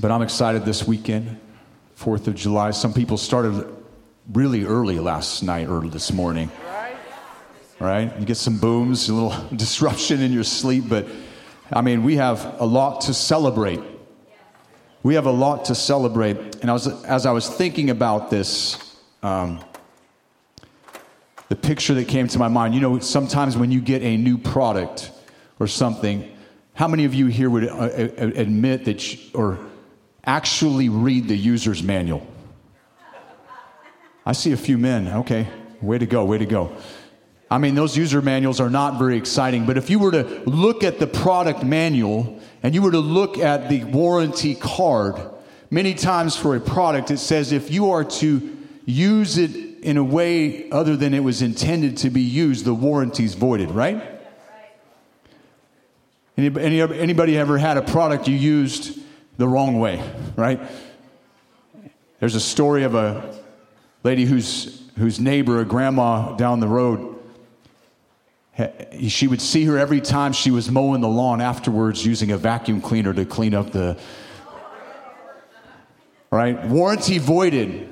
But I'm excited this weekend, 4th of July. Some people started really early last night or this morning. Right? You get some booms, a little disruption in your sleep, but I mean, we have a lot to celebrate. We have a lot to celebrate. And I was, as I was thinking about this, um, the picture that came to my mind, you know, sometimes when you get a new product or something, how many of you here would uh, uh admit that, you, or actually read the user's manual? I see a few men. Okay, way to go, way to go. I mean, those user manuals are not very exciting, but if you were to look at the product manual and you were to look at the warranty card, many times for a product, it says if you are to use it in a way other than it was intended to be used, the warranty is voided, right? Anybody, anybody ever had a product you used the wrong way, right? There's a story of a lady whose, whose neighbor, a grandma down the road, she would see her every time she was mowing the lawn afterwards using a vacuum cleaner to clean up the right? Warranty voided.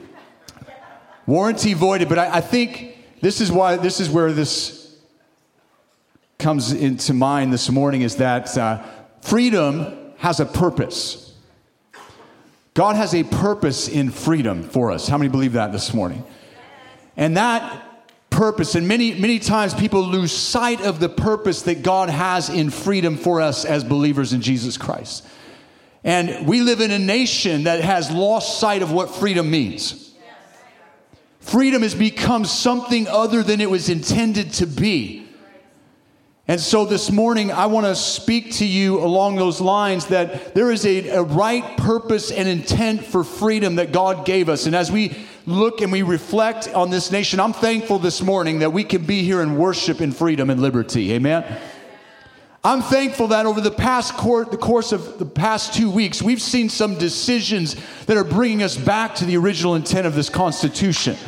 Warranty voided but I, I, think this is why this is where this comes into mind this morning is that uh, freedom has a purpose god has a purpose in freedom for us how many believe that this morning and that purpose. And many, many times people lose sight of the purpose that God has in freedom for us as believers in Jesus Christ. And we live in a nation that has lost sight of what freedom means. Freedom has become something other than it was intended to be. And so this morning, I want to speak to you along those lines that there is a, a, right purpose and intent for freedom that God gave us. And as we look and we reflect on this nation, I'm thankful this morning that we can be here and worship in freedom and liberty. Amen. I'm thankful that over the past court, the course of the past two weeks, we've seen some decisions that are bringing us back to the original intent of this Constitution.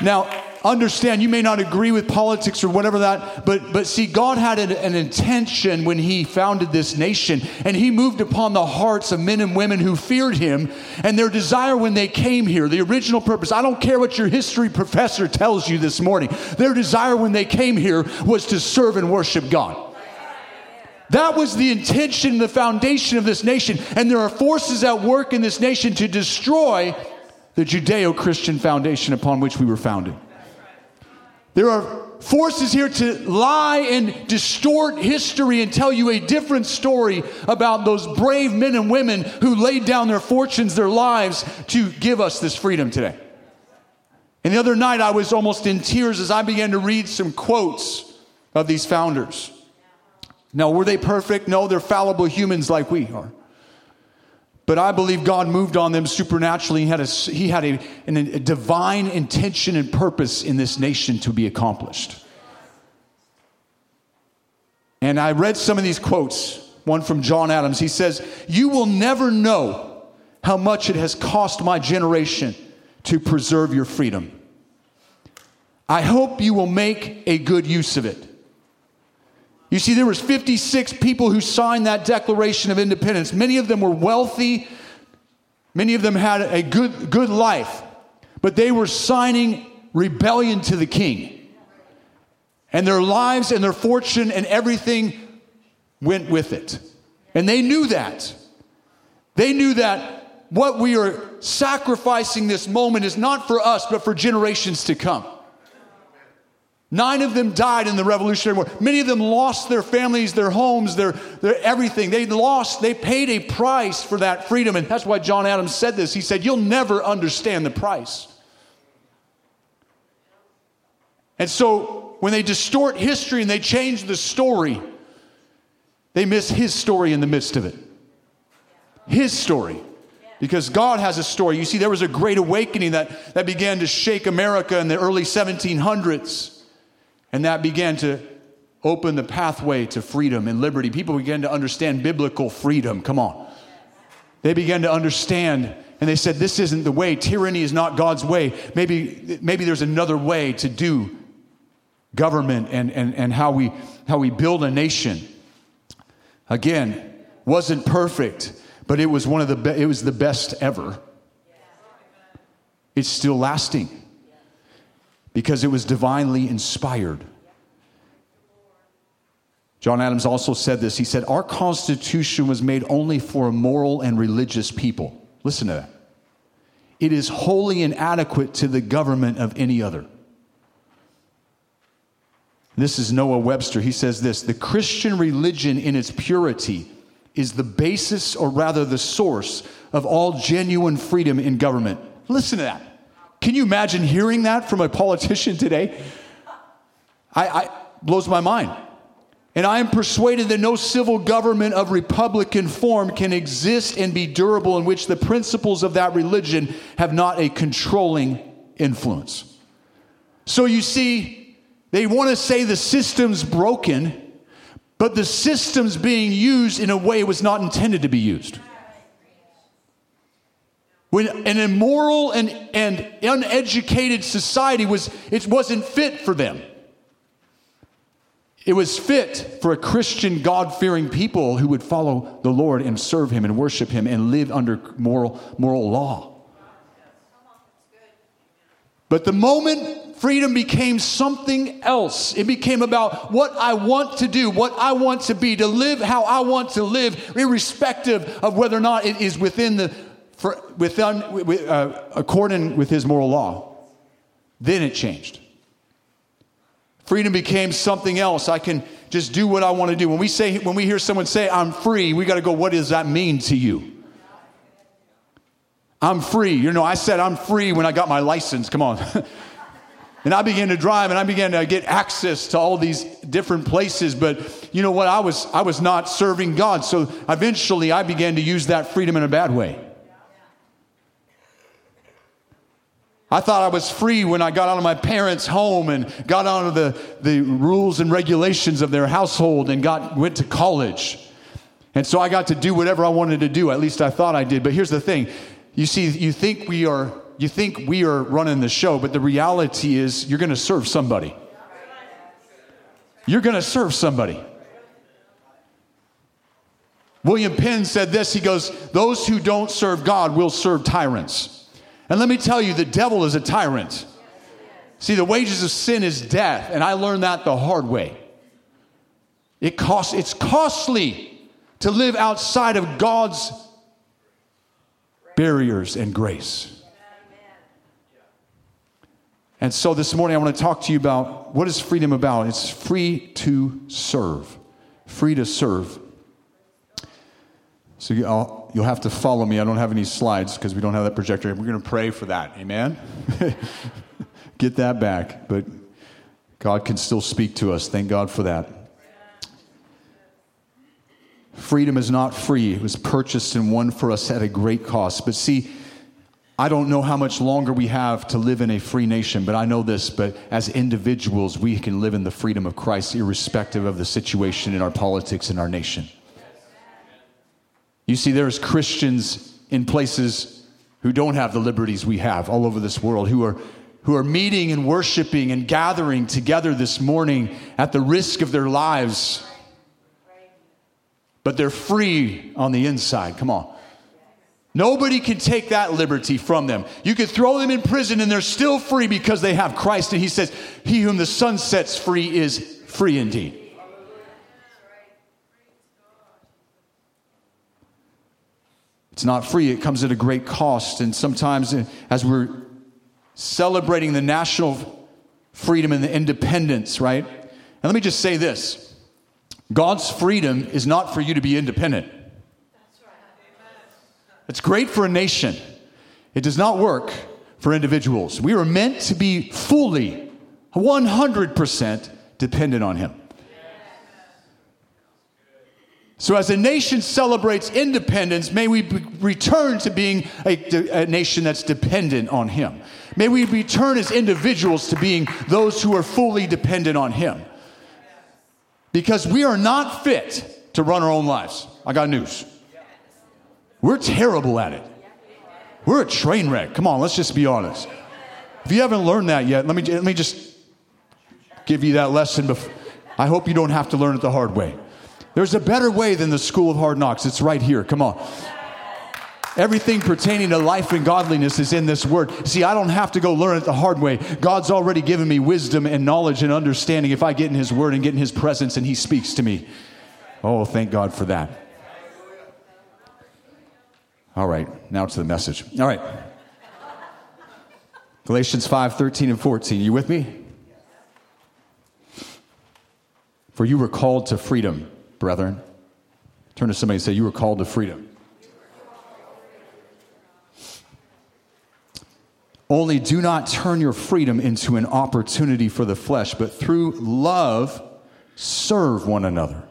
Now, understand you may not agree with politics or whatever that but but see god had an, an, intention when he founded this nation and he moved upon the hearts of men and women who feared him and their desire when they came here the original purpose i don't care what your history professor tells you this morning their desire when they came here was to serve and worship god that was the intention, the foundation of this nation. And there are forces at work in this nation to destroy the Judeo Christian foundation upon which we were founded. There are forces here to lie and distort history and tell you a different story about those brave men and women who laid down their fortunes, their lives to give us this freedom today. And the other night, I was almost in tears as I began to read some quotes of these founders. Now, were they perfect? No, they're fallible humans like we are. But I believe God moved on them supernaturally. He had, a, he had a, a divine intention and purpose in this nation to be accomplished. And I read some of these quotes, one from John Adams. He says, You will never know how much it has cost my generation to preserve your freedom. I hope you will make a good use of it. You see, there was 56 people who signed that Declaration of Independence. Many of them were wealthy. Many of them had a good, good life. But they were signing rebellion to the king. And their lives and their fortune and everything went with it. And they knew that. They knew that what we are sacrificing this moment is not for us, but for generations to come. Nine of them died in the Revolutionary War. Many of them lost their families, their homes, their, their everything. They lost, they paid a price for that freedom. And that's why John Adams said this. He said, You'll never understand the price. And so when they distort history and they change the story, they miss his story in the midst of it. His story. Because God has a story. You see, there was a great awakening that, that began to shake America in the early 1700s. And that began to open the pathway to freedom and liberty. People began to understand biblical freedom. Come on. They began to understand and they said, This isn't the way. Tyranny is not God's way. Maybe, maybe there's another way to do government and, and, and how, we, how we build a nation. Again, wasn't perfect, but it was one of the be- it was the best ever. It's still lasting because it was divinely inspired. John Adams also said this. He said, Our Constitution was made only for a moral and religious people. Listen to that. It is wholly inadequate to the government of any other. This is Noah Webster. He says this The Christian religion in its purity is the basis, or rather the source, of all genuine freedom in government. Listen to that. Can you imagine hearing that from a politician today? I, I blows my mind. And I am persuaded that no civil government of Republican form can exist and be durable in which the principles of that religion have not a controlling influence. So you see, they want to say the system's broken, but the system's being used in a way it was not intended to be used. When an immoral and, and uneducated society was, it wasn't fit for them. It was fit for a Christian, God fearing people who would follow the Lord and serve Him and worship Him and live under moral, moral law. But the moment freedom became something else, it became about what I want to do, what I want to be, to live how I want to live, irrespective of whether or not it is within the, for, uh, according with His moral law. Then it changed. Freedom became something else. I can just do what I want to do. When we say when we hear someone say I'm free, we got to go what does that mean to you? I'm free. You know, I said I'm free when I got my license. Come on. and I began to drive and I began to get access to all these different places, but you know what? I was I was not serving God. So eventually I began to use that freedom in a bad way. I thought I was free when I got out of my parents' home and got out of the, the rules and regulations of their household and got, went to college. And so I got to do whatever I wanted to do. At least I thought I did. But here's the thing. You see, you think we are, you think we are running the show, but the reality is you're going to serve somebody. You're going to serve somebody. William Penn said this. He goes, Those who don't serve God will serve tyrants. And let me tell you, the devil is a tyrant. See, the wages of sin is death, and I learned that the hard way. It costs, it's costly to live outside of God's barriers and grace. And so this morning I want to talk to you about what is freedom about? It's free to serve. Free to serve. So I'll, you'll have to follow me. I don't have any slides because we don't have that projector. We're going to pray for that. Amen? Get that back. But God can still speak to us. Thank God for that. Freedom is not free. It was purchased and won for us at a great cost. But see, I don't know how much longer we have to live in a free nation, but I know this. But as individuals, we can live in the freedom of Christ, irrespective of the situation in our politics in our nation. You see, there's Christians in places who don't have the liberties we have all over this world, who are, who are meeting and worshiping and gathering together this morning at the risk of their lives. But they're free on the inside. Come on. Nobody can take that liberty from them. You could throw them in prison and they're still free because they have Christ. And he says, He whom the Son sets free is free indeed. It's not free, it comes at a great cost. And sometimes, uh, as we're celebrating the national freedom and the independence, right? And let me just say this God's freedom is not for you to be independent. That's right. It's great for a nation, it does not work for individuals. We are meant to be fully, 100% dependent on Him. So, as a nation celebrates independence, may we return to being a, a, nation that's dependent on Him. May we return as individuals to being those who are fully dependent on Him. Because we are not fit to run our own lives. I got news. We're terrible at it. We're a train wreck. Come on, let's just be honest. If you haven't learned that yet, let me, let me just give you that lesson. Before. I hope you don't have to learn it the hard way. There's a better way than the school of hard knocks. It's right here. Come on. Everything pertaining to life and godliness is in this word. See, I don't have to go learn it the hard way. God's already given me wisdom and knowledge and understanding if I get in His word and get in His presence and He speaks to me. Oh, thank God for that. All right, now to the message. All right. Galatians 5 13 and 14. You with me? For you were called to freedom, brethren. Turn to somebody and say, You were called to freedom. Only do not turn your freedom into an opportunity for the flesh, but through love, serve one another.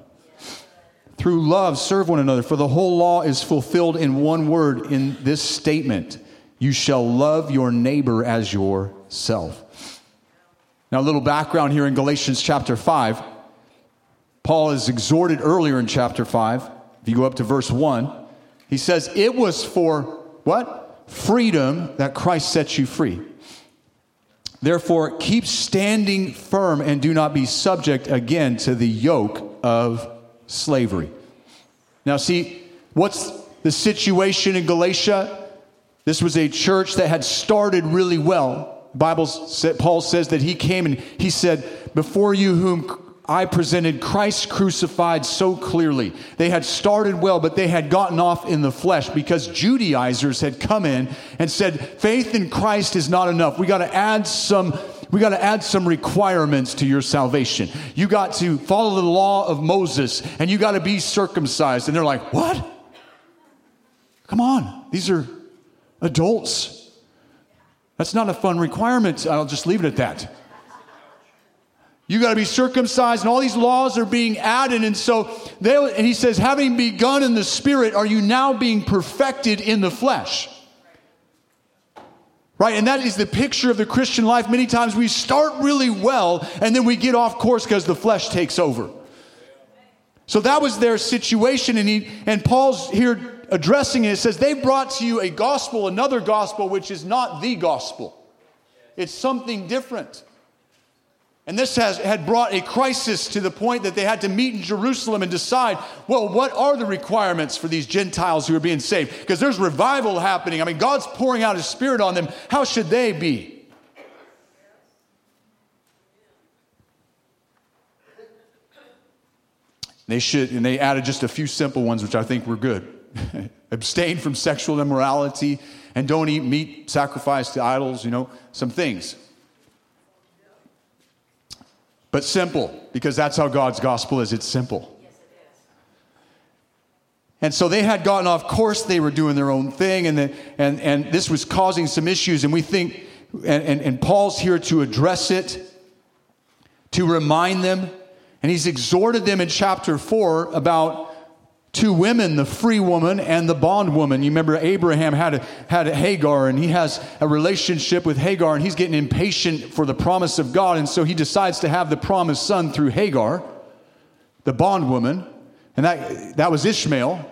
Through love, serve one another. For the whole law is fulfilled in one word in this statement You shall love your neighbor as yourself. Now, a little background here in Galatians chapter 5. Paul is exhorted earlier in chapter 5. If you go up to verse 1, he says, It was for what? freedom that Christ sets you free. Therefore, keep standing firm and do not be subject again to the yoke of slavery. Now, see, what's the situation in Galatia? This was a church that had started really well. Bible Paul says that he came and he said, "Before you whom I presented Christ crucified so clearly. They had started well, but they had gotten off in the flesh because Judaizers had come in and said, faith in Christ is not enough. We got to add some. We got to add some requirements to your salvation. You got to follow the law of Moses and you got to be circumcised. And they're like, What? Come on. These are adults. That's not a fun requirement. I'll just leave it at that. You got to be circumcised, and all these laws are being added. And so, they, and he says, having begun in the spirit, are you now being perfected in the flesh? Right? And that is the picture of the Christian life. Many times we start really well, and then we get off course because the flesh takes over. So that was their situation, and, he, and Paul's here addressing it. It says, They brought to you a gospel, another gospel, which is not the gospel, it's something different. And this has, had brought a crisis to the point that they had to meet in Jerusalem and decide, well, what are the requirements for these Gentiles who are being saved? Because there's revival happening. I mean, God's pouring out His Spirit on them. How should they be? They should, and they added just a few simple ones, which I think were good. Abstain from sexual immorality and don't eat meat sacrificed to idols, you know, some things but simple, because that's how God's gospel is. It's simple. And so they had gotten off course, they were doing their own thing, and, the, and, and this was causing some issues. And we think, and, and, and Paul's here to address it, to remind them. And he's exhorted them in chapter 4 about two women, the free woman and the bondwoman. You remember Abraham had a, had a Hagar, and he has a relationship with Hagar, and he's getting impatient for the promise of God, and so he decides to have the promised son through Hagar, the bondwoman, and that, that was Ishmael.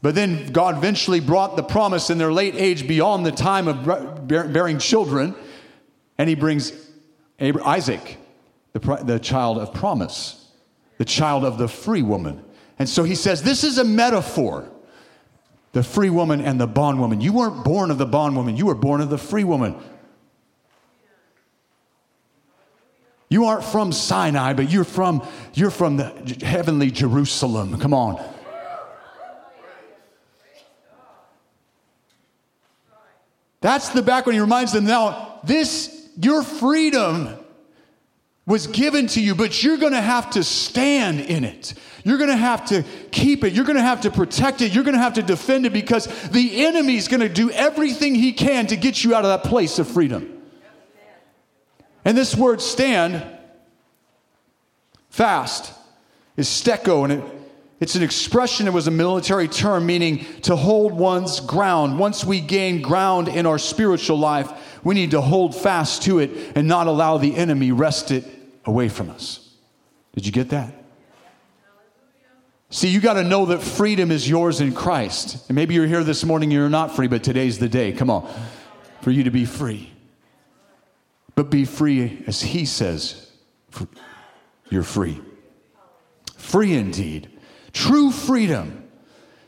But then God eventually brought the promise in their late age beyond the time of bearing children, and he brings Isaac, the, the child of promise, the child of the free woman. And so he says, This is a metaphor. The free woman and the bondwoman. You weren't born of the bondwoman, you were born of the free woman. You aren't from Sinai, but you're from, you're from the heavenly Jerusalem. Come on. That's the background. He reminds them now, this, your freedom was given to you, but you're going to have to stand in it. You're going to have to keep it. You're going to have to protect it. You're going to have to defend it because the enemy's going to do everything he can to get you out of that place of freedom. And this word stand, fast, is steko, and it, it's an expression, it was a military term meaning to hold one's ground. Once we gain ground in our spiritual life, we need to hold fast to it and not allow the enemy wrest it away from us. Did you get that? See, you got to know that freedom is yours in Christ. And maybe you're here this morning, you're not free, but today's the day. Come on, for you to be free. But be free as He says you're free. Free indeed. True freedom.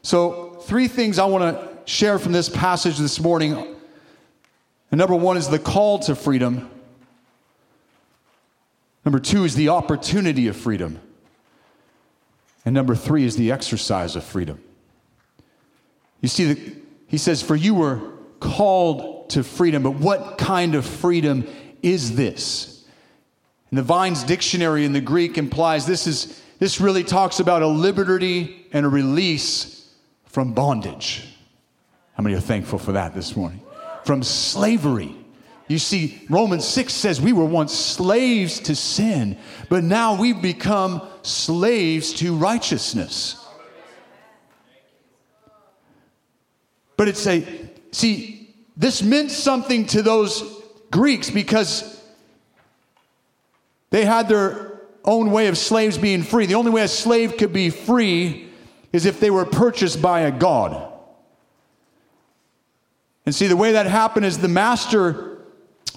So, three things I want to share from this passage this morning. And number one is the call to freedom. Number two is the opportunity of freedom. And number three is the exercise of freedom. You see, the, he says, For you were called to freedom, but what kind of freedom is this? And the Vine's dictionary in the Greek implies this is this really talks about a liberty and a release from bondage. How many are thankful for that this morning? From slavery. You see, Romans 6 says we were once slaves to sin, but now we've become slaves to righteousness. But it's a, see, this meant something to those Greeks because they had their own way of slaves being free. The only way a slave could be free is if they were purchased by a god. And see, the way that happened is the master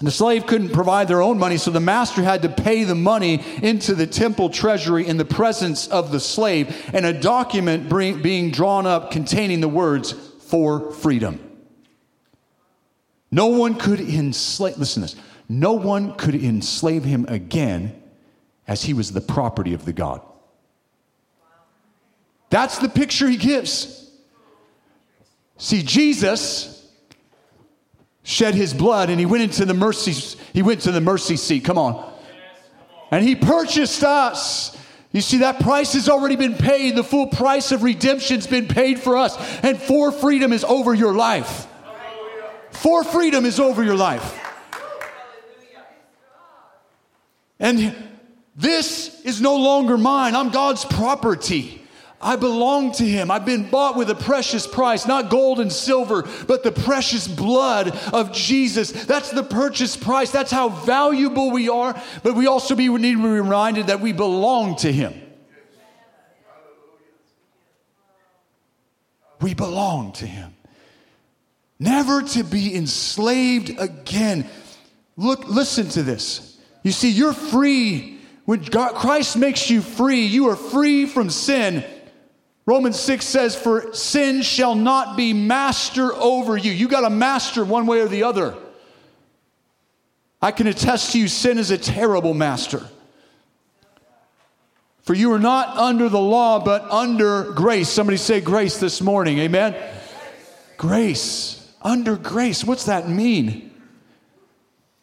the slave couldn't provide their own money, so the master had to pay the money into the temple treasury in the presence of the slave, and a document bring, being drawn up containing the words, for freedom. No one could enslave, listen to this, no one could enslave him again as he was the property of the God. That's the picture he gives. See, Jesus shed his blood and he went into the mercy he went to the mercy seat. Come on. And he purchased us. You see that price has already been paid. The full price of redemption's been paid for us. And for freedom is over your life. For freedom is over your life. And this is no longer mine. I'm god's property I belong to him. I've been bought with a precious price, not gold and silver, but the precious blood of Jesus. That's the purchase price. That's how valuable we are. But we also be, need to be reminded that we belong to him. We belong to him. Never to be enslaved again. Look, listen to this. You see, you're free. When God, Christ makes you free, you are free from sin Romans 6 says, For sin shall not be master over you. You got to master one way or the other. I can attest to you, sin is a terrible master. For you are not under the law, but under grace. Somebody say grace this morning. Amen? Grace. Under grace. What's that mean?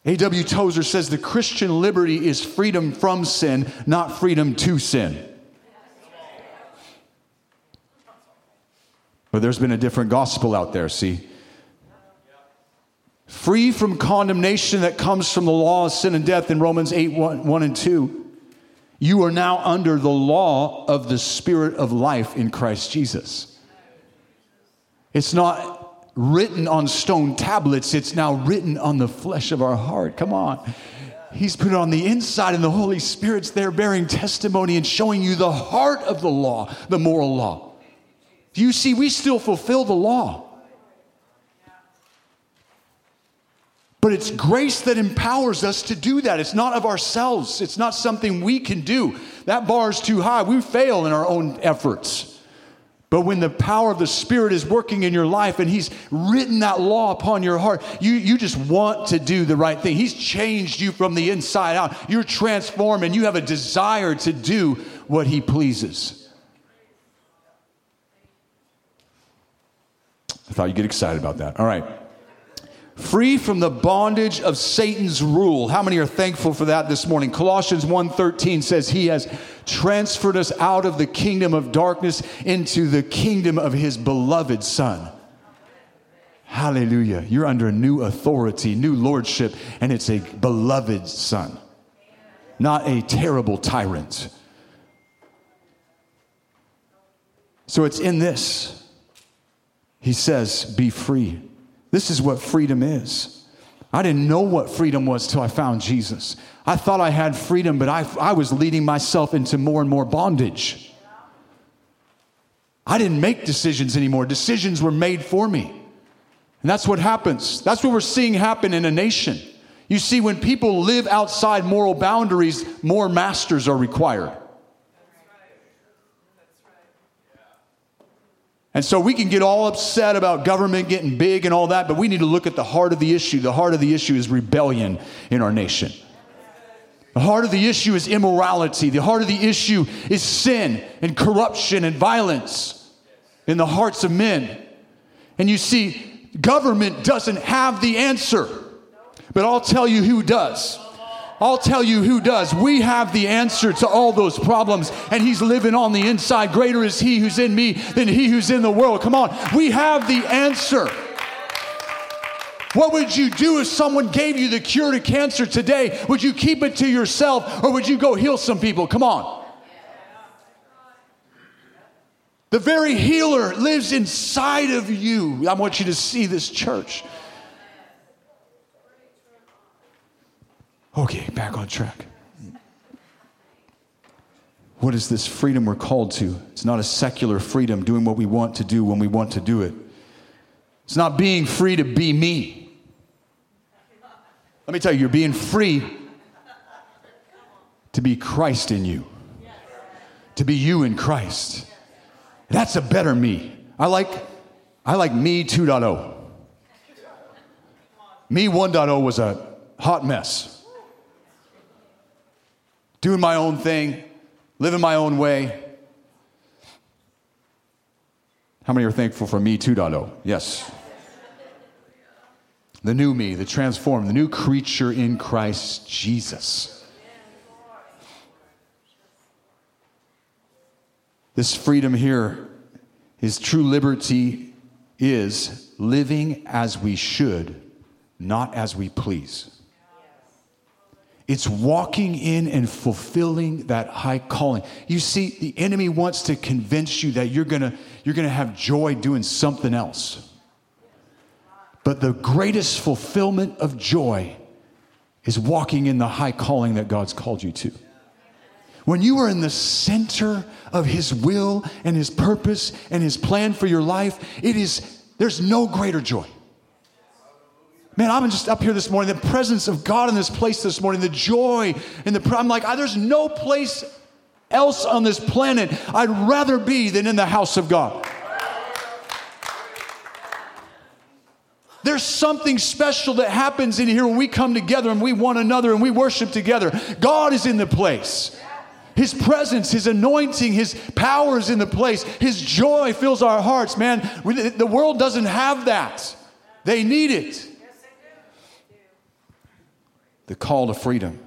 A.W. Tozer says the Christian liberty is freedom from sin, not freedom to sin. But there's been a different gospel out there, see? Free from condemnation that comes from the law of sin and death in Romans 8 1, 1 and 2. You are now under the law of the Spirit of life in Christ Jesus. It's not written on stone tablets, it's now written on the flesh of our heart. Come on. He's put it on the inside, and the Holy Spirit's there bearing testimony and showing you the heart of the law, the moral law. Do you see, we still fulfill the law. But it's grace that empowers us to do that. It's not of ourselves, it's not something we can do. That bar is too high. We fail in our own efforts. But when the power of the Spirit is working in your life and He's written that law upon your heart, you, you just want to do the right thing. He's changed you from the inside out. You're transformed and you have a desire to do what He pleases. Thought you'd get excited about that. All right. Free from the bondage of Satan's rule. How many are thankful for that this morning? Colossians 1:13 says he has transferred us out of the kingdom of darkness into the kingdom of his beloved son. Hallelujah. You're under a new authority, new lordship, and it's a beloved son, not a terrible tyrant. So it's in this he says, Be free. This is what freedom is. I didn't know what freedom was till I found Jesus. I thought I had freedom, but I, I was leading myself into more and more bondage. I didn't make decisions anymore. Decisions were made for me. And that's what happens. That's what we're seeing happen in a nation. You see, when people live outside moral boundaries, more masters are required. And so we can get all upset about government getting big and all that, but we need to look at the heart of the issue. The heart of the issue is rebellion in our nation. The heart of the issue is immorality. The heart of the issue is sin and corruption and violence in the hearts of men. And you see, government doesn't have the answer, but I'll tell you who does. I'll tell you who does. We have the answer to all those problems, and He's living on the inside. Greater is He who's in me than He who's in the world. Come on, we have the answer. What would you do if someone gave you the cure to cancer today? Would you keep it to yourself or would you go heal some people? Come on. The very healer lives inside of you. I want you to see this church. Okay, back on track. What is this freedom we're called to? It's not a secular freedom, doing what we want to do when we want to do it. It's not being free to be me. Let me tell you, you're being free to be Christ in you, to be you in Christ. That's a better me. I like, I like me 2.0. Me 1.0 was a hot mess doing my own thing, living my own way. How many are thankful for me 2.0? Yes. The new me, the transformed, the new creature in Christ Jesus. This freedom here, his true liberty is living as we should, not as we please. It's walking in and fulfilling that high calling. You see, the enemy wants to convince you that you're gonna, you're gonna have joy doing something else. But the greatest fulfillment of joy is walking in the high calling that God's called you to. When you are in the center of His will and His purpose and His plan for your life, it is, there's no greater joy. Man, I'm just up here this morning, the presence of God in this place this morning, the joy and the, I'm like, there's no place else on this planet I'd rather be than in the house of God. There's something special that happens in here when we come together and we one another and we worship together. God is in the place. His presence, His anointing, His power is in the place. His joy fills our hearts, man. The world doesn't have that. They need it the call to freedom.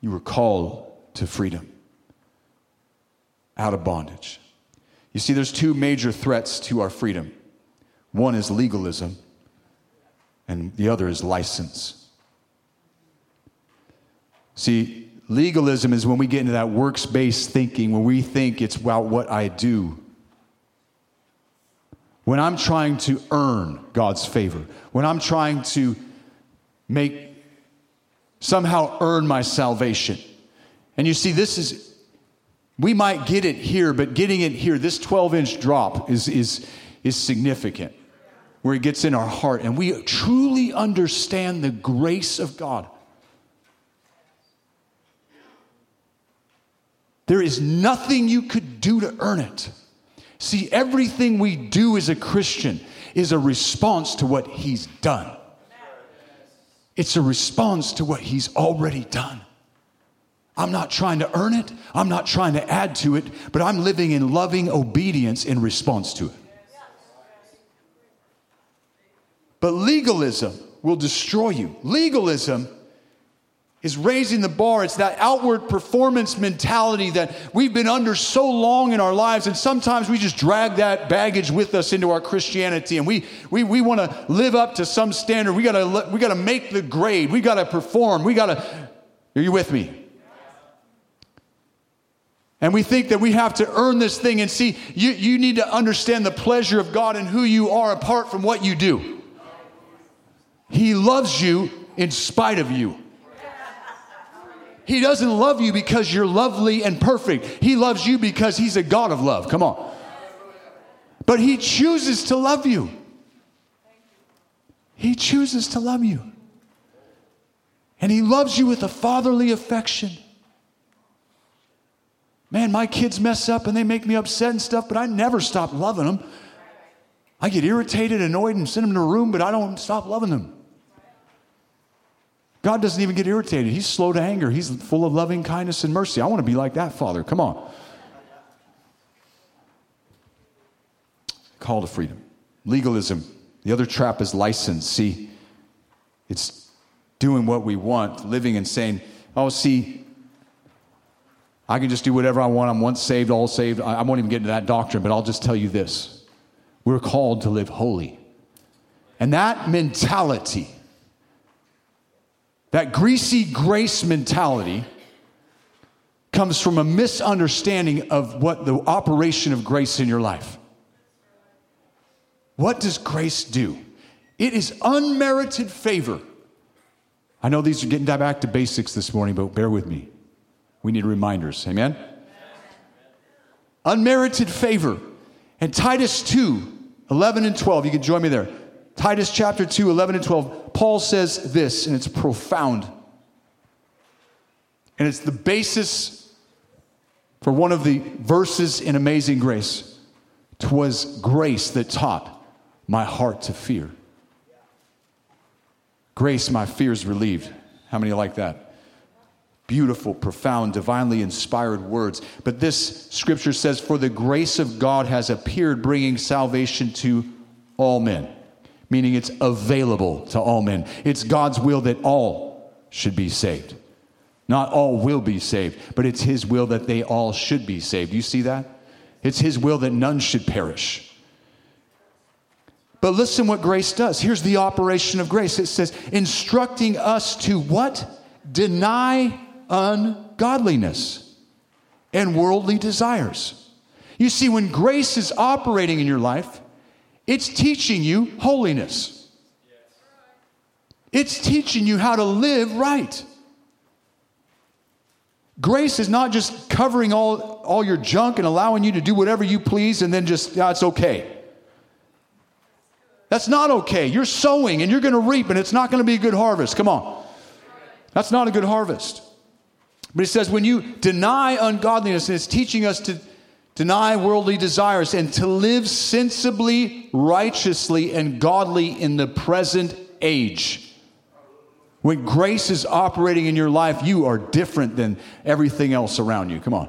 You were called to freedom out of bondage. You see, there's two major threats to our freedom one is legalism, and the other is license. See, legalism is when we get into that works based thinking, when we think it's about what I do. When I'm trying to earn God's favor, when I'm trying to make somehow earn my salvation. And you see, this is, we might get it here, but getting it here, this 12 inch drop is, is, is significant where it gets in our heart and we truly understand the grace of God. There is nothing you could do to earn it. See, everything we do as a Christian is a response to what He's done. It's a response to what He's already done. I'm not trying to earn it, I'm not trying to add to it, but I'm living in loving obedience in response to it. But legalism will destroy you. Legalism is raising the bar. It's that outward performance mentality that we've been under so long in our lives. And sometimes we just drag that baggage with us into our Christianity. And we, we, we want to live up to some standard. We got we to make the grade. We got to perform. We got to. Are you with me? And we think that we have to earn this thing. And see, you, you need to understand the pleasure of God and who you are apart from what you do. He loves you in spite of you. He doesn't love you because you're lovely and perfect. He loves you because He's a God of love. Come on. But He chooses to love you. He chooses to love you. And He loves you with a fatherly affection. Man, my kids mess up and they make me upset and stuff, but I never stop loving them. I get irritated, annoyed, and send them to a room, but I don't stop loving them. God doesn't even get irritated. He's slow to anger. He's full of loving kindness and mercy. I want to be like that, Father. Come on. Call to freedom. Legalism. The other trap is license. See, it's doing what we want, living and saying, oh, see, I can just do whatever I want. I'm once saved, all saved. I, won't even get into that doctrine, but I'll just tell you this. We're called to live holy. And that mentality, that greasy grace mentality, comes from a misunderstanding of what the operation of grace in your life. What does grace do? It is unmerited favor. I know these are getting back to basics this morning, but bear with me. We need reminders. Amen? Unmerited favor. And Titus 2 11 and 12, you can join me there. Titus chapter 2, 11 and 12, Paul says this, and it's profound. And it's the basis for one of the verses in Amazing Grace. Twas grace that taught my heart to fear. Grace, my fears relieved. How many like that? Beautiful, profound, divinely inspired words. But this scripture says, For the grace of God has appeared, bringing salvation to all men, meaning it's available to all men. It's God's will that all should be saved. Not all will be saved, but it's His will that they all should be saved. You see that? It's His will that none should perish. But listen what grace does. Here's the operation of grace. It says, instructing us to what? Deny ungodliness and worldly desires. You see, when grace is operating in your life, it's teaching you holiness. It's teaching you how to live right. Grace is not just covering all, all your junk and allowing you to do whatever you please and then just, yeah, it's okay. That's not okay. You're sowing and you're going to reap, and it's not going to be a good harvest. Come on. That's not a good harvest. But he says, when you deny ungodliness, and it's teaching us to deny worldly desires and to live sensibly, righteously, and godly in the present age. When grace is operating in your life, you are different than everything else around you. Come on.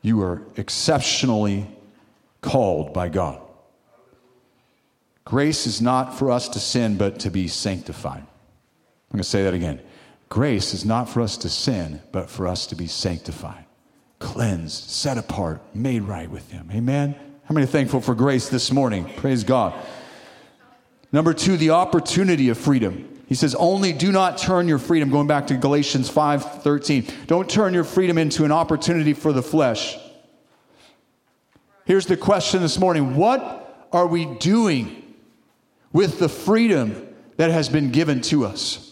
You are exceptionally called by God. Grace is not for us to sin, but to be sanctified. I'm going to say that again. Grace is not for us to sin, but for us to be sanctified, cleansed, set apart, made right with Him. Amen? How many thankful for grace this morning? Praise God. Number two, the opportunity of freedom. He says, only do not turn your freedom, going back to Galatians 5 13. Don't turn your freedom into an opportunity for the flesh. Here's the question this morning What are we doing with the freedom that has been given to us.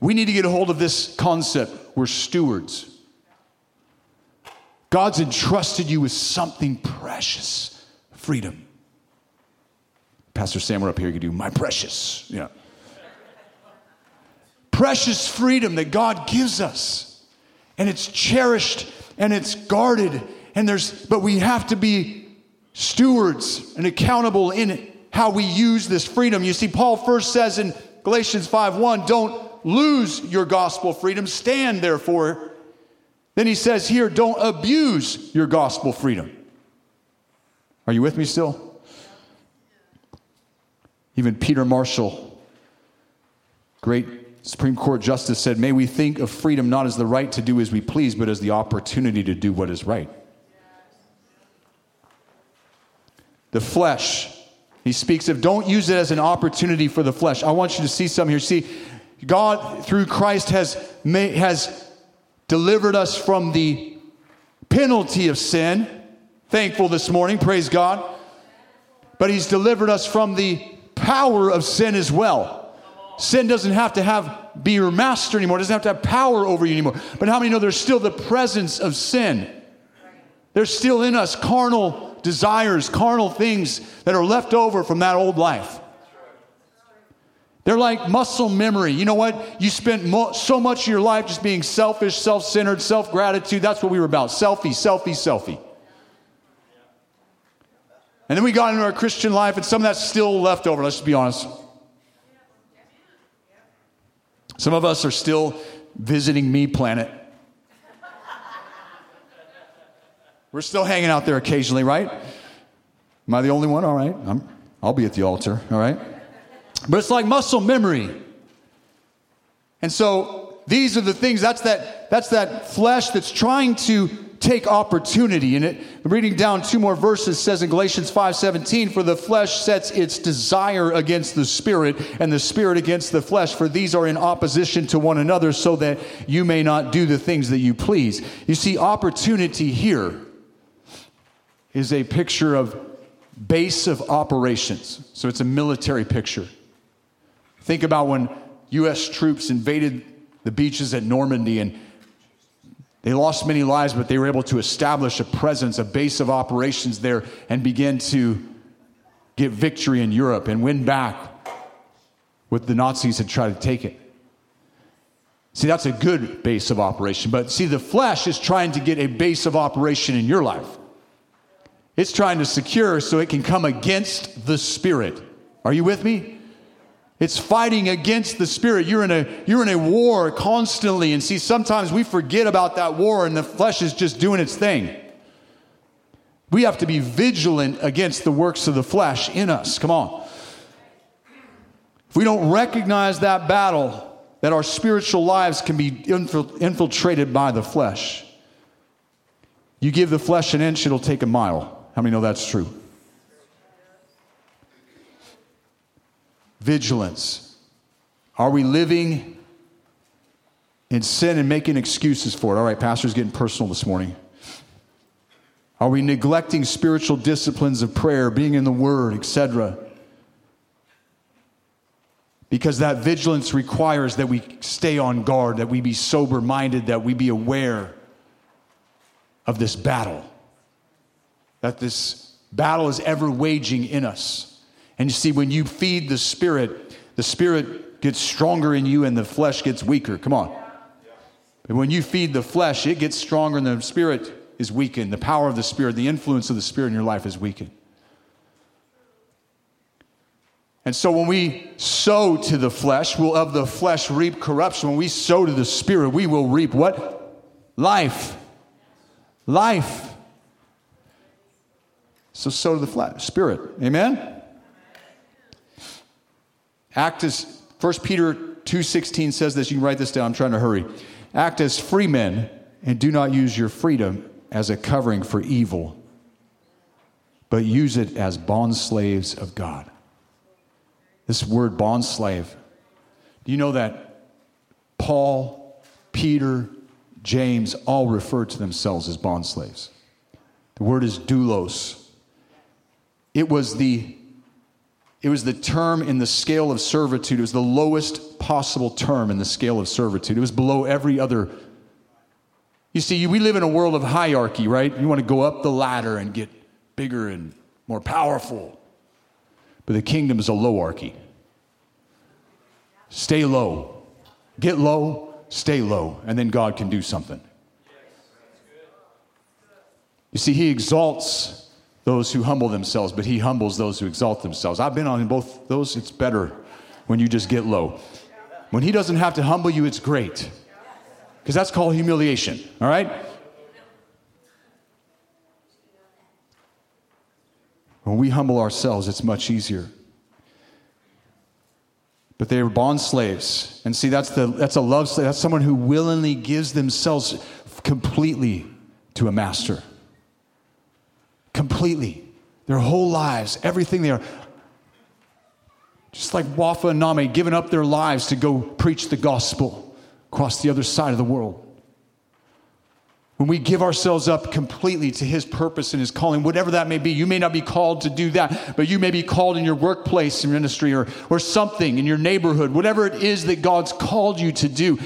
We need to get a hold of this concept. We're stewards. God's entrusted you with something precious freedom. Pastor Sam, we're up here. You do my precious. Yeah. precious freedom that God gives us. And it's cherished and it's guarded. And there's, but we have to be stewards and accountable in how we use this freedom. You see, Paul first says in Galatians 5:1, don't lose your gospel freedom, stand therefore. Then he says here, don't abuse your gospel freedom. Are you with me still? Even Peter Marshall, great Supreme Court justice, said, May we think of freedom not as the right to do as we please, but as the opportunity to do what is right. the flesh. He speaks of don't use it as an opportunity for the flesh. I want you to see something here. See, God through Christ has made, has delivered us from the penalty of sin. Thankful this morning, praise God. But he's delivered us from the power of sin as well. Sin doesn't have to have be your master anymore. It doesn't have to have power over you anymore. But how many know there's still the presence of sin? There's still in us carnal desires, carnal things that are left over from that old life. They're like muscle memory. You know what? You spent mo- so much of your life just being selfish, self centered, self gratitude. That's what we were about selfie, selfie, selfie. And then we got into our Christian life, and some of that's still left over, let's be honest. Some of us are still visiting Me Planet. We're still hanging out there occasionally, right? Am I the only one? All right. I'm, I'll be at the altar, all right? But it's like muscle memory. And so these are the things, that's that, that's that flesh that's trying to take opportunity. And it, reading down two more verses says in Galatians 5:17, for the flesh sets its desire against the spirit, and the spirit against the flesh, for these are in opposition to one another, so that you may not do the things that you please. You see, opportunity here is a picture of base of operations. So it's a military picture. Think about when U.S. troops invaded the beaches at Normandy and they lost many lives, but they were able to establish a presence, a base of operations there, and begin to get victory in Europe and win back what the Nazis had tried to take it. See, that's a good base of operation. But see, the flesh is trying to get a base of operation in your life. It's trying to secure so it can come against the spirit. Are you with me? It's fighting against the spirit. You're in a you're in a war constantly and see sometimes we forget about that war and the flesh is just doing its thing. We have to be vigilant against the works of the flesh in us. Come on. If we don't recognize that battle, that our spiritual lives can be infiltrated by the flesh. You give the flesh an inch, it'll take a mile. How many know that's true? Vigilance. Are we living in sin and making excuses for it? All right, Pastor's getting personal this morning. Are we neglecting spiritual disciplines of prayer, being in the Word, etc.? Because that vigilance requires that we stay on guard, that we be sober minded, that we be aware of this battle, that this battle is ever waging in us. And you see, when you feed the Spirit, the Spirit gets stronger in you and the flesh gets weaker. Come on. But when you feed the flesh, it gets stronger and the Spirit is weakened. The power of the Spirit, the influence of the Spirit in your life is weakened. And so when we sow to the flesh, we'll of the flesh reap corruption. When we sow to the Spirit, we will reap what? Life. Life. So sow to the flesh, Spirit. Amen? Act as 1 Peter 2:16 says this. You can write this down. I'm trying to hurry. Act as free men and do not use your freedom as a covering for evil, but use it as bond slaves of God. This word bond slave. Do you know that Paul, Peter, James all refer to themselves as bond slaves? The word is doulos. It was the it was the term in the scale of servitude. It was the lowest possible term in the scale of servitude. It was below every other. You see, we live in a world of hierarchy, right? You want to go up the ladder and get bigger and more powerful. But the kingdom is a lowarchy. Stay low. Get low, stay low, and then God can do something. You see, He exalts those who humble themselves, but he humbles those who exalt themselves. I've been on both those. It's better when you just get low. When he doesn't have to humble you, it's great. Because that's called humiliation, all right? When we humble ourselves, it's much easier. But they are bond slaves. And see, that's, the, that's a love slave. That's someone who willingly gives themselves completely to a master completely. Their whole lives, everything they are. Just like Wafa and Name giving up their lives to go preach the gospel across the other side of the world. When we give ourselves up completely to His purpose and His calling, whatever that may be, you may not be called to do that, but you may be called in your workplace in ministry or, or something in your neighborhood, whatever it is that God's called you to do.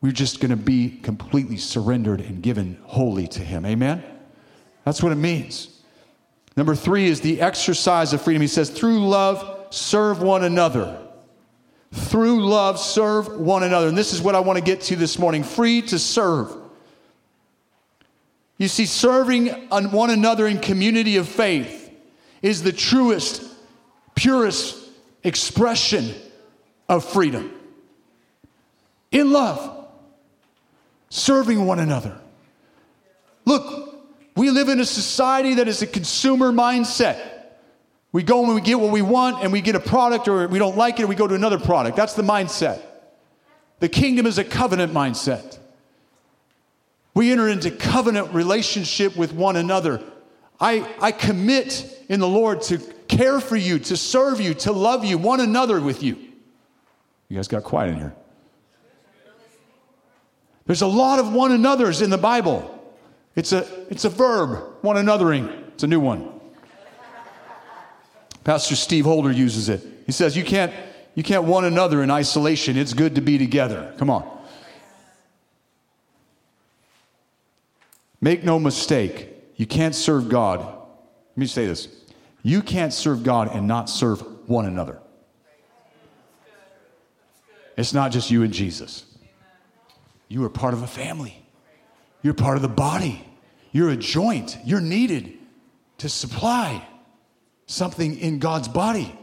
We're just going to be completely surrendered and given wholly to Him. Amen? That's what it means. Number three is the exercise of freedom. He says, through love, serve one another. through love serve one another. And this is what I want to get to this morning free to serve. You see, serving one another in community of faith is the truest, purest expression of freedom. In love, serving one another. Look, we live in a society that is a consumer mindset. We go and we get what we want and we get a product or we don't like it we go to another product. That's the mindset. The kingdom is a covenant mindset. We enter into covenant relationship with one another. I, I commit in the Lord to care for you, to serve you, to love you, one another with you. You guys got quiet in here. There's a lot of one another's in the Bible. It's a, it's a verb, one anothering. It's a new one. Pastor Steve Holder uses it. He says, You can't, you can't one another in isolation. It's good to be together. Come on. Make no mistake, you can't serve God. Let me say this you can't serve God and not serve one another. It's not just you and Jesus. You are part of a family, you're part of the body, you're a joint, you're needed to supply something in God's body.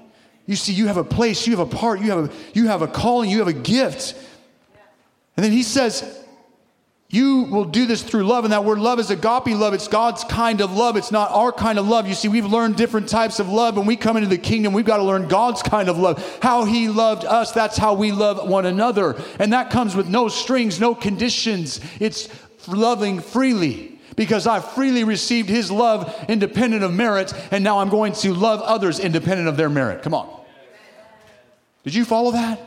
You see, you have a place, you have a part, you have a, you have a calling, you have a gift. And then he says, you will do this through love, and that word love is agape love. It's God's kind of love. It's not our kind of love. You see, we've learned different types of love. When we come into the kingdom, we've got to learn God's kind of love. How He loved us, that's how we love one another. And that comes with no strings, no conditions. It's loving freely because I freely received His love independent of merit, and now I'm going to love others independent of their merit. Come on. Did you follow that?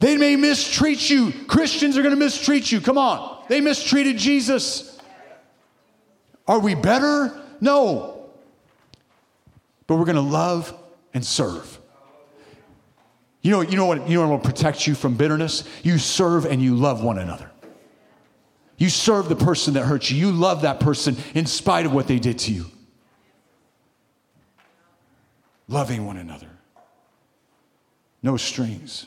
They may mistreat you. Christians are going to mistreat you. Come on. They mistreated Jesus. Are we better? No. But we're going to love and serve. You know, you know what you know what will protect you from bitterness? You serve and you love one another. You serve the person that hurt you. You love that person in spite of what they did to you. Loving one another. No strings.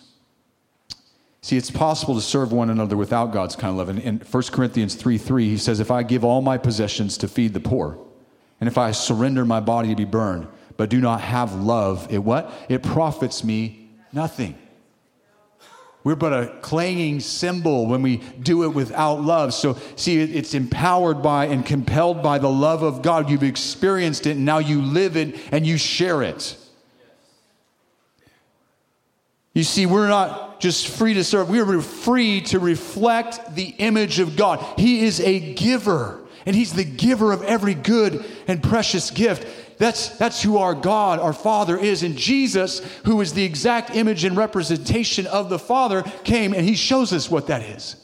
See, it's possible to serve one another without God's kind of love. And in 1 Corinthians 3 3, he says, If I give all my possessions to feed the poor, and if I surrender my body to be burned, but do not have love, it what? It profits me nothing. We're but a clanging cymbal when we do it without love. So, see, it's empowered by and compelled by the love of God. You've experienced it, and now you live it and you share it. You see, we're not just free to serve, we are free to reflect the image of God. He is a giver, and He's the giver of every good and precious gift. That's, that's who our God, our Father is. And Jesus, who is the exact image and representation of the Father, came and He shows us what that is.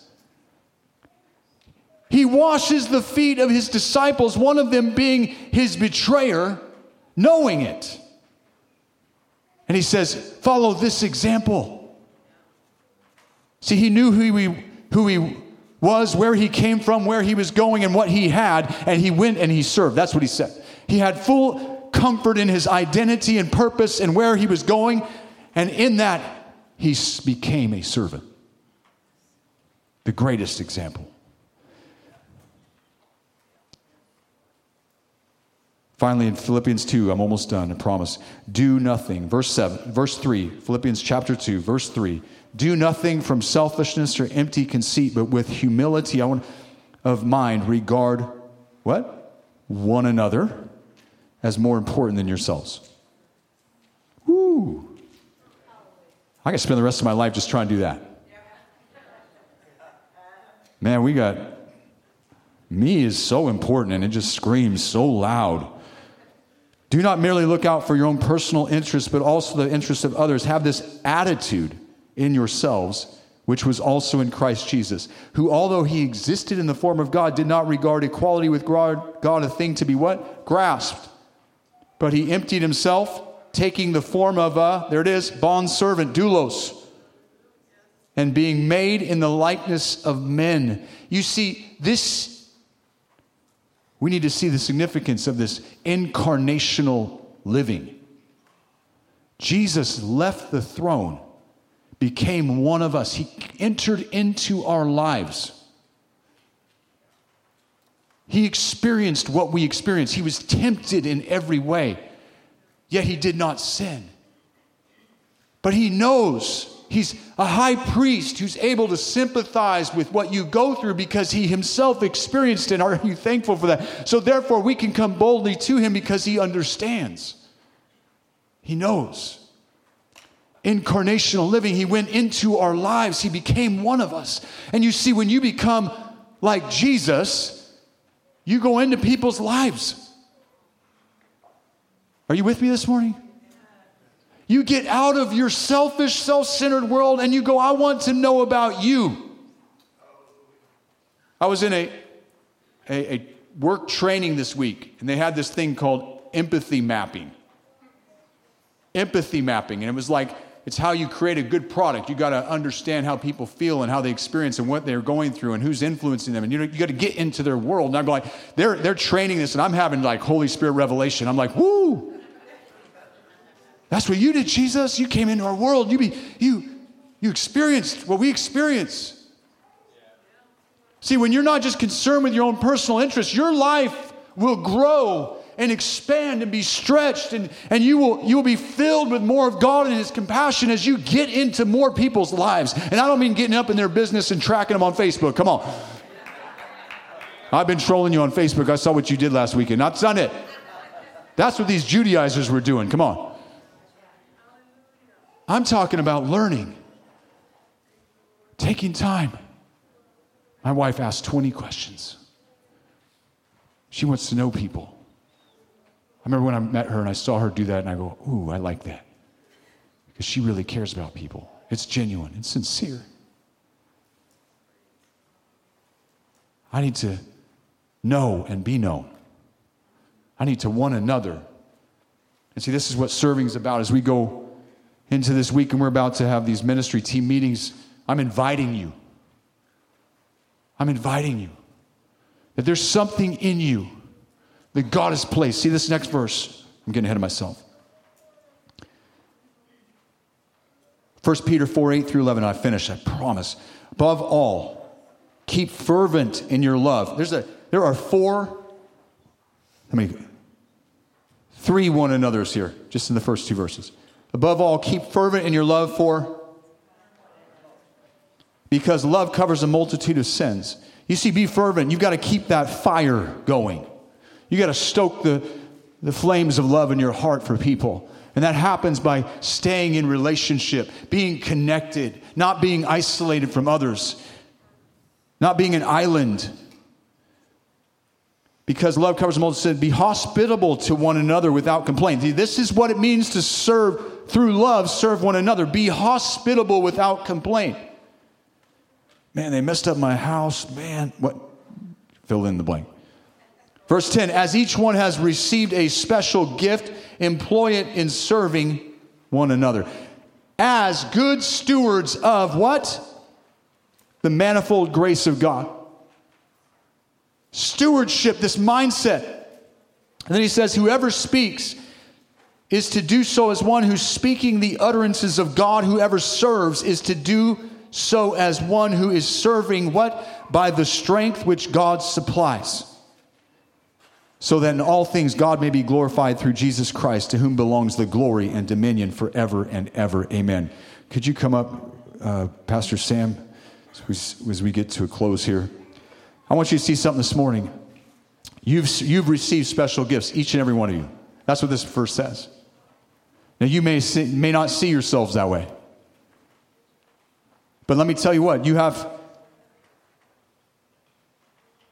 He washes the feet of His disciples, one of them being His betrayer, knowing it. And he says, Follow this example. See, he knew who he, who he was, where he came from, where he was going, and what he had, and he went and he served. That's what he said. He had full comfort in his identity and purpose and where he was going, and in that, he became a servant. The greatest example. Finally, in Philippians 2, I'm almost done, I promise. Do nothing. Verse 7, verse 3, Philippians chapter 2, verse 3. Do nothing from selfishness or empty conceit, but with humility I want, of mind regard what? One another as more important than yourselves. Woo. I could spend the rest of my life just trying to do that. Man, we got me is so important and it just screams so loud. Do not merely look out for your own personal interests, but also the interests of others. Have this attitude in yourselves, which was also in Christ Jesus, who, although he existed in the form of God, did not regard equality with God a thing to be what? Grasped. But he emptied himself, taking the form of a, there it is, bond servant, doulos, and being made in the likeness of men. You see, this we need to see the significance of this incarnational living. Jesus left the throne, became one of us. He entered into our lives. He experienced what we experienced. He was tempted in every way, yet he did not sin. But he knows he's a high priest who's able to sympathize with what you go through because he himself experienced it. Are you thankful for that? So, therefore, we can come boldly to him because he understands. He knows. Incarnational living, he went into our lives, he became one of us. And you see, when you become like Jesus, you go into people's lives. Are you with me this morning? You get out of your selfish, self centered world and you go, I want to know about you. I was in a, a, a, work training this week, and they had this thing called empathy mapping. Empathy mapping. And it was like, it's how you create a good product. You got to understand how people feel and how they experience and what they're going through and who's influencing them. And you, know, you got to get into their world. And I'm like, they're, they're training this, and I'm having like Holy Spirit revelation. I'm like, woo! That's what you did, Jesus. You came into our world. You, be, you, you experienced what we experience. See, when you're not just concerned with your own personal interests, your life will grow and expand and be stretched and, and you will you will be filled with more of God and his compassion as you get into more people's lives. And I don't mean getting up in their business and tracking them on Facebook. Come on. I've been trolling you on Facebook. I saw what you did last weekend. Not done it. That's what these Judaizers were doing. Come on. I'm talking about learning, taking time. My wife asked 20 questions. She wants to know people. I remember when I met her and I saw her do that, and I go, Ooh, I like that. Because she really cares about people. It's genuine, it's sincere. I need to know and be known. I need to one another. And see, this is what serving is about as we go into this week and we're about to have these ministry team meetings. I'm inviting you. I'm inviting you that there's something in you that God has placed. See this next verse. I'm getting ahead of myself. 1 Peter 4 8 through 11. I finish, I promise. Above all, keep fervent in your love. There's a, there are four, how many? Three one another's here, just in the first two verses. Above all, keep fervent in your love for, because love covers a multitude of sins. You see, be fervent. You've got to keep that fire going. You got to stoke the, the flames of love in your heart for people. And that happens by staying in relationship, being connected, not being isolated from others, not being an island. Because love covers multitude, be hospitable to one another without complaint. This is what it means to serve through love, serve one another. Be hospitable without complaint. Man, they messed up my house. Man, what? Fill in the blank. Verse 10 As each one has received a special gift, employ it in serving one another. As good stewards of what? The manifold grace of God. Stewardship, this mindset. And then he says, Whoever speaks is to do so as one who's speaking the utterances of God. Whoever serves is to do so as one who is serving what? By the strength which God supplies so that in all things God may be glorified through Jesus Christ, to whom belongs the glory and dominion forever and ever. Amen. Could you come up, uh, Pastor Sam, as we, get to a close here? I want you to see something this morning. You've, you've received special gifts, each and every one of you. That's what this verse says. Now, you may, see, may not see yourselves that way. But let me tell you what, you have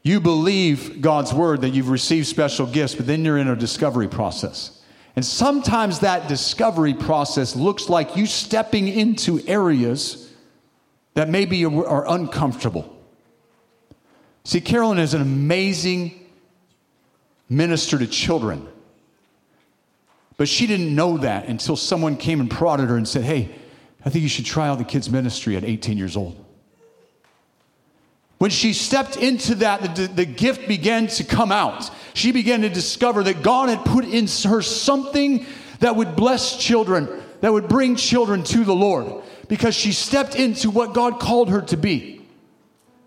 you believe God's word that you've received special gifts, but then you're in a discovery process. And sometimes that discovery process looks like you stepping into areas that maybe are uncomfortable. See, Carolyn is an amazing minister to children. But she didn't know that until someone came and prodded her and said, Hey, I think you should try out the kids' ministry at 18 years old. When she stepped into that, the, the, gift began to come out. She began to discover that God had put in her something that would bless children, that would bring children to the Lord because she stepped into what God called her to be.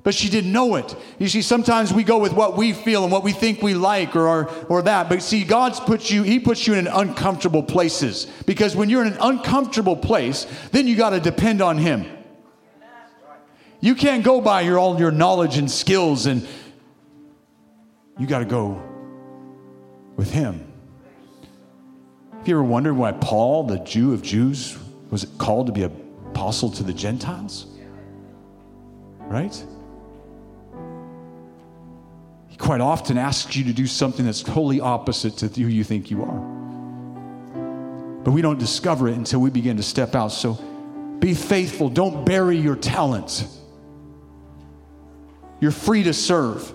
But she didn't know it. You see, sometimes we go with what we feel and what we think we like or, or, or that. But see, God's put you, He puts you in uncomfortable places. Because when you're in an uncomfortable place, then you got to depend on Him. You can't go by your, all your knowledge and skills, and you got to go with Him. Have you ever wondered why Paul, the Jew of Jews, was called to be an apostle to the Gentiles? Right? He quite often asks you to do something that's totally opposite to who you think you are. But we don't discover it until we begin to step out. So be faithful. Don't bury your talent. You're free to serve.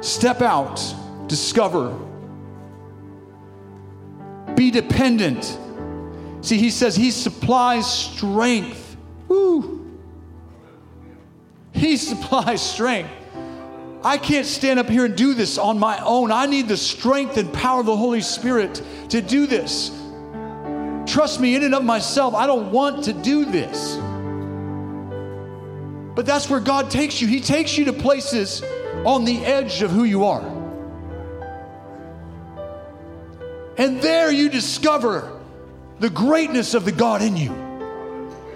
Step out, discover, be dependent. See, he says he supplies strength. Woo. He supplies strength. I can't stand up here and do this on my own. I need the strength and power of the Holy Spirit to do this. Trust me, in and of myself, I don't want to do this. But that's where God takes you. He takes you to places on the edge of who you are. And there you discover the greatness of the God in you,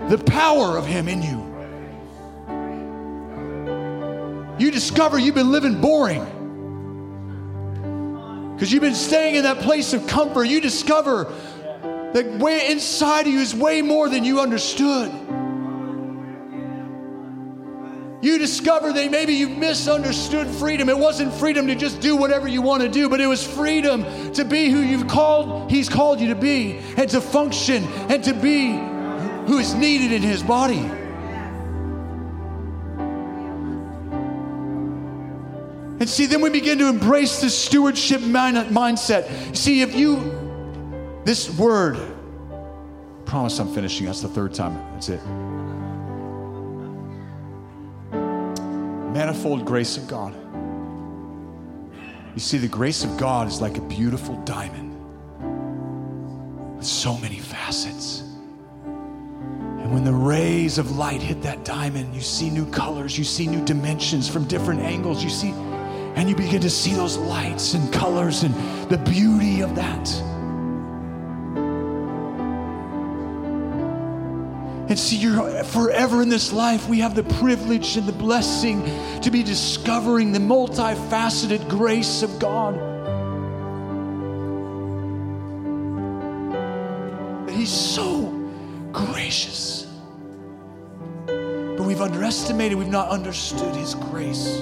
the power of Him in you. You discover you've been living boring because you've been staying in that place of comfort. You discover that way inside of you is way more than you understood you discover that maybe you misunderstood freedom. It wasn't freedom to just do whatever you want to do, but it was freedom to be who you've called, He's called you to be, and to function and to be who is needed in His body. And see, then we begin to embrace this stewardship mindset. See, if you, this word, promise I'm finishing, that's the third time, that's it. Manifold grace of God. You see, the grace of God is like a beautiful diamond with so many facets. And when the rays of light hit that diamond, you see new colors, you see new dimensions from different angles, you see, and you begin to see those lights and colors and the beauty of that. And see, you're forever in this life. We have the privilege and the blessing to be discovering the multifaceted grace of God. He's so gracious. But we've underestimated, we've not understood His grace.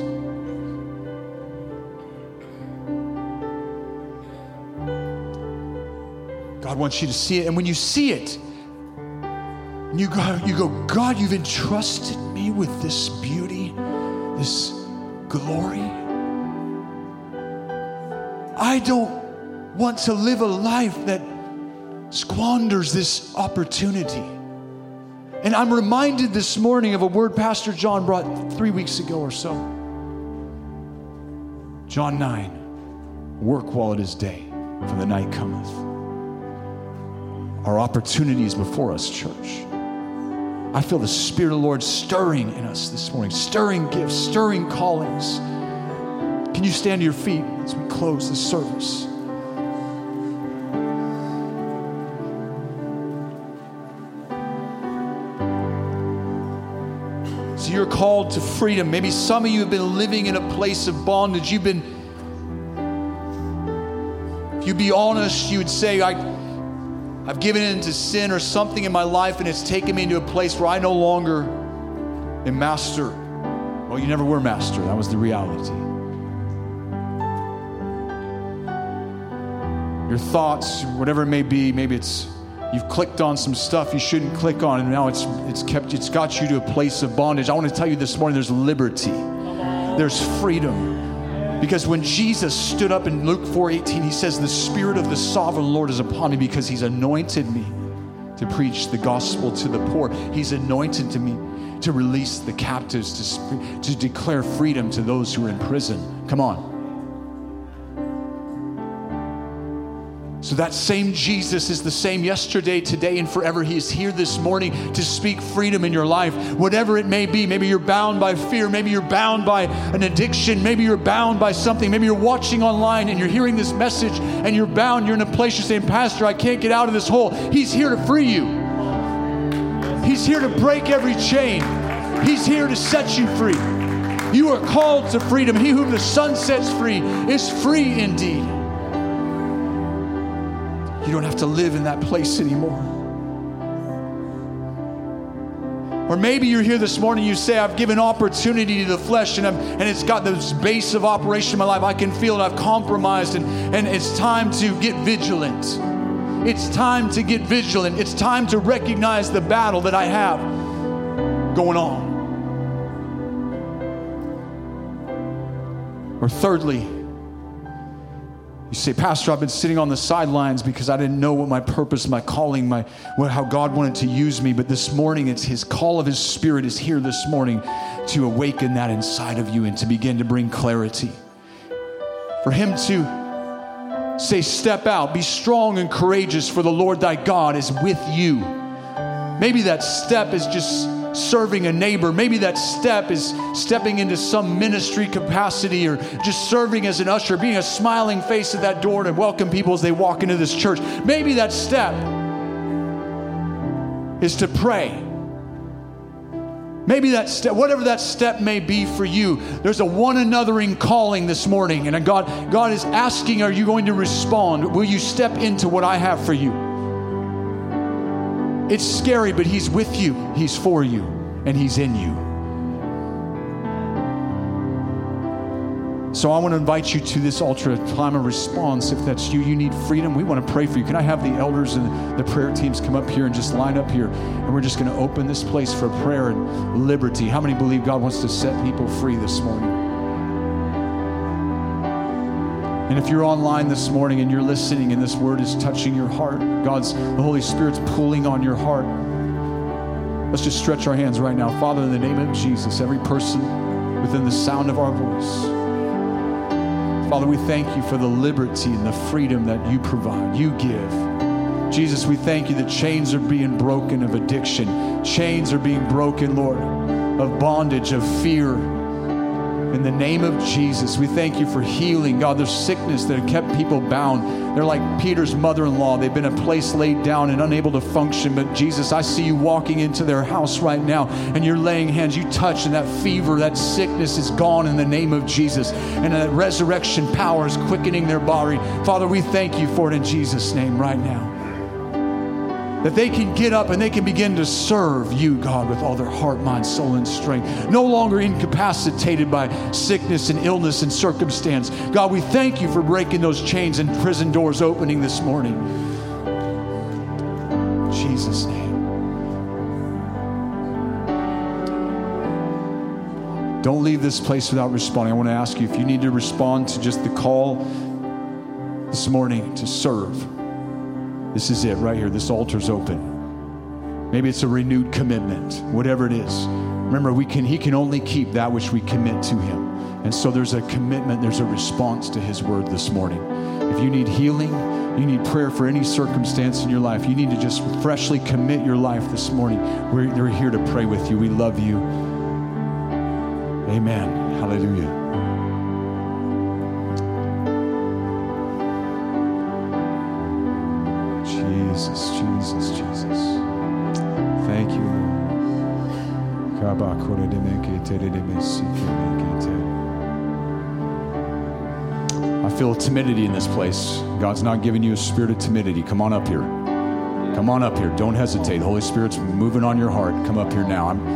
God wants you to see it. And when you see it, you go, you go, God, you've entrusted me with this beauty, this glory. I don't want to live a life that squanders this opportunity. And I'm reminded this morning of a word Pastor John brought three weeks ago or so. John 9 Work while it is day, for the night cometh. Our opportunity is before us, church. I feel the Spirit of the Lord stirring in us this morning, stirring gifts, stirring callings. Can you stand to your feet as we close the service? So you're called to freedom. Maybe some of you have been living in a place of bondage. You've been, if you be honest, you would say, I I've given into sin or something in my life and it's taken me into a place where I no longer am master. Well, you never were master. That was the reality. Your thoughts, whatever it may be, maybe it's you've clicked on some stuff you shouldn't click on and now it's it's kept it's got you to a place of bondage. I want to tell you this morning there's liberty. There's freedom. Because when Jesus stood up in Luke 4:18, he says, "The Spirit of the sovereign Lord is upon me because he's anointed me to preach the gospel to the poor. He's anointed to me to release the captives, to, to declare freedom to those who are in prison. Come on. So that same Jesus is the same yesterday, today, and forever. He is here this morning to speak freedom in your life, whatever it may be. Maybe you're bound by fear. Maybe you're bound by an addiction. Maybe you're bound by something. Maybe you're watching online and you're hearing this message and you're bound. You're in a place you're saying, Pastor, I can't get out of this hole. He's here to free you. He's here to break every chain. He's here to set you free. You are called to freedom. He whom the Son sets free is free indeed. You don't have to live in that place anymore. Or maybe you're here this morning, you say, I've given opportunity to the flesh and, and it's got this base of operation in my life. I can feel it, I've compromised, and, and it's time to get vigilant. It's time to get vigilant. It's time to recognize the battle that I have going on. Or thirdly, you say, Pastor, I've been sitting on the sidelines because I didn't know what my purpose, my calling, my how God wanted to use me. But this morning, it's His call of His Spirit is here this morning to awaken that inside of you and to begin to bring clarity. For Him to say, Step out, be strong and courageous, for the Lord thy God is with you. Maybe that step is just serving a neighbor. Maybe that step is stepping into some ministry capacity or just serving as an usher, being a smiling face at that door to welcome people as they walk into this church. Maybe that step is to pray. Maybe that step, whatever that step may be for you, there's a one anothering calling this morning. And God, God is asking, Are you going to respond? Will you step into what I have for you? It's scary, but He's with you, He's for you, and He's in you. So I want to invite you to this altar time of response. If that's you, you need freedom. We want to pray for you. Can I have the elders and the prayer teams come up here and just line up here? And we're just going to open this place for prayer and liberty. How many believe God wants to set people free this morning? And if you're online this morning and you're listening and this word is touching your heart, God's, the Holy Spirit's pulling on your heart, let's just stretch our hands right now. Father, in the name of Jesus, every person within the sound of our voice, Father, we thank you for the liberty and the freedom that you provide, you give. Jesus, we thank you that chains are being broken of addiction. Chains are being broken, Lord, of bondage, of fear, in the name of Jesus, we thank you for healing. God, there's sickness that kept people bound. They're like Peter's mother in law. They've been a place laid down and unable to function. But Jesus, I see you walking into their house right now and you're laying hands. You touch, and that fever, that sickness is gone in the name of Jesus. And that resurrection power is quickening their body. Father, we thank you for it in Jesus' name right now that they can get up and they can begin to serve you, God, with all their heart, mind, soul, and strength. No longer incapacitated by sickness and illness and circumstance. God, we thank you for breaking those chains and prison doors opening this morning. In Jesus' name. Don't leave this place without responding. I want to ask you if you need to respond to just the call this morning to serve. This is it right here. This altar's open. Maybe it's a renewed commitment, whatever it is. Remember, we can, He can only keep that which we commit to Him. And so there's a commitment, there's a response to His word this morning. If you need healing, you need prayer for any circumstance in your life, you need to just freshly commit your life this morning. We're, we're here to pray with you. We love you. Amen. Hallelujah. Jesus, Jesus. Thank you, Lord. I feel timidity in this place. God's not giving you a spirit of timidity. Come on up here. Come on up here. Don't hesitate. The Holy Spirit's moving on your heart. Come up here now. I'm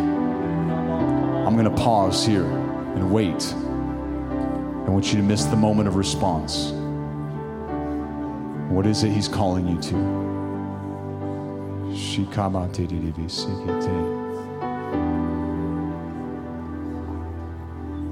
I'm going to pause here and wait. I want you to miss the moment of response. What is it he's calling you to? Shikamate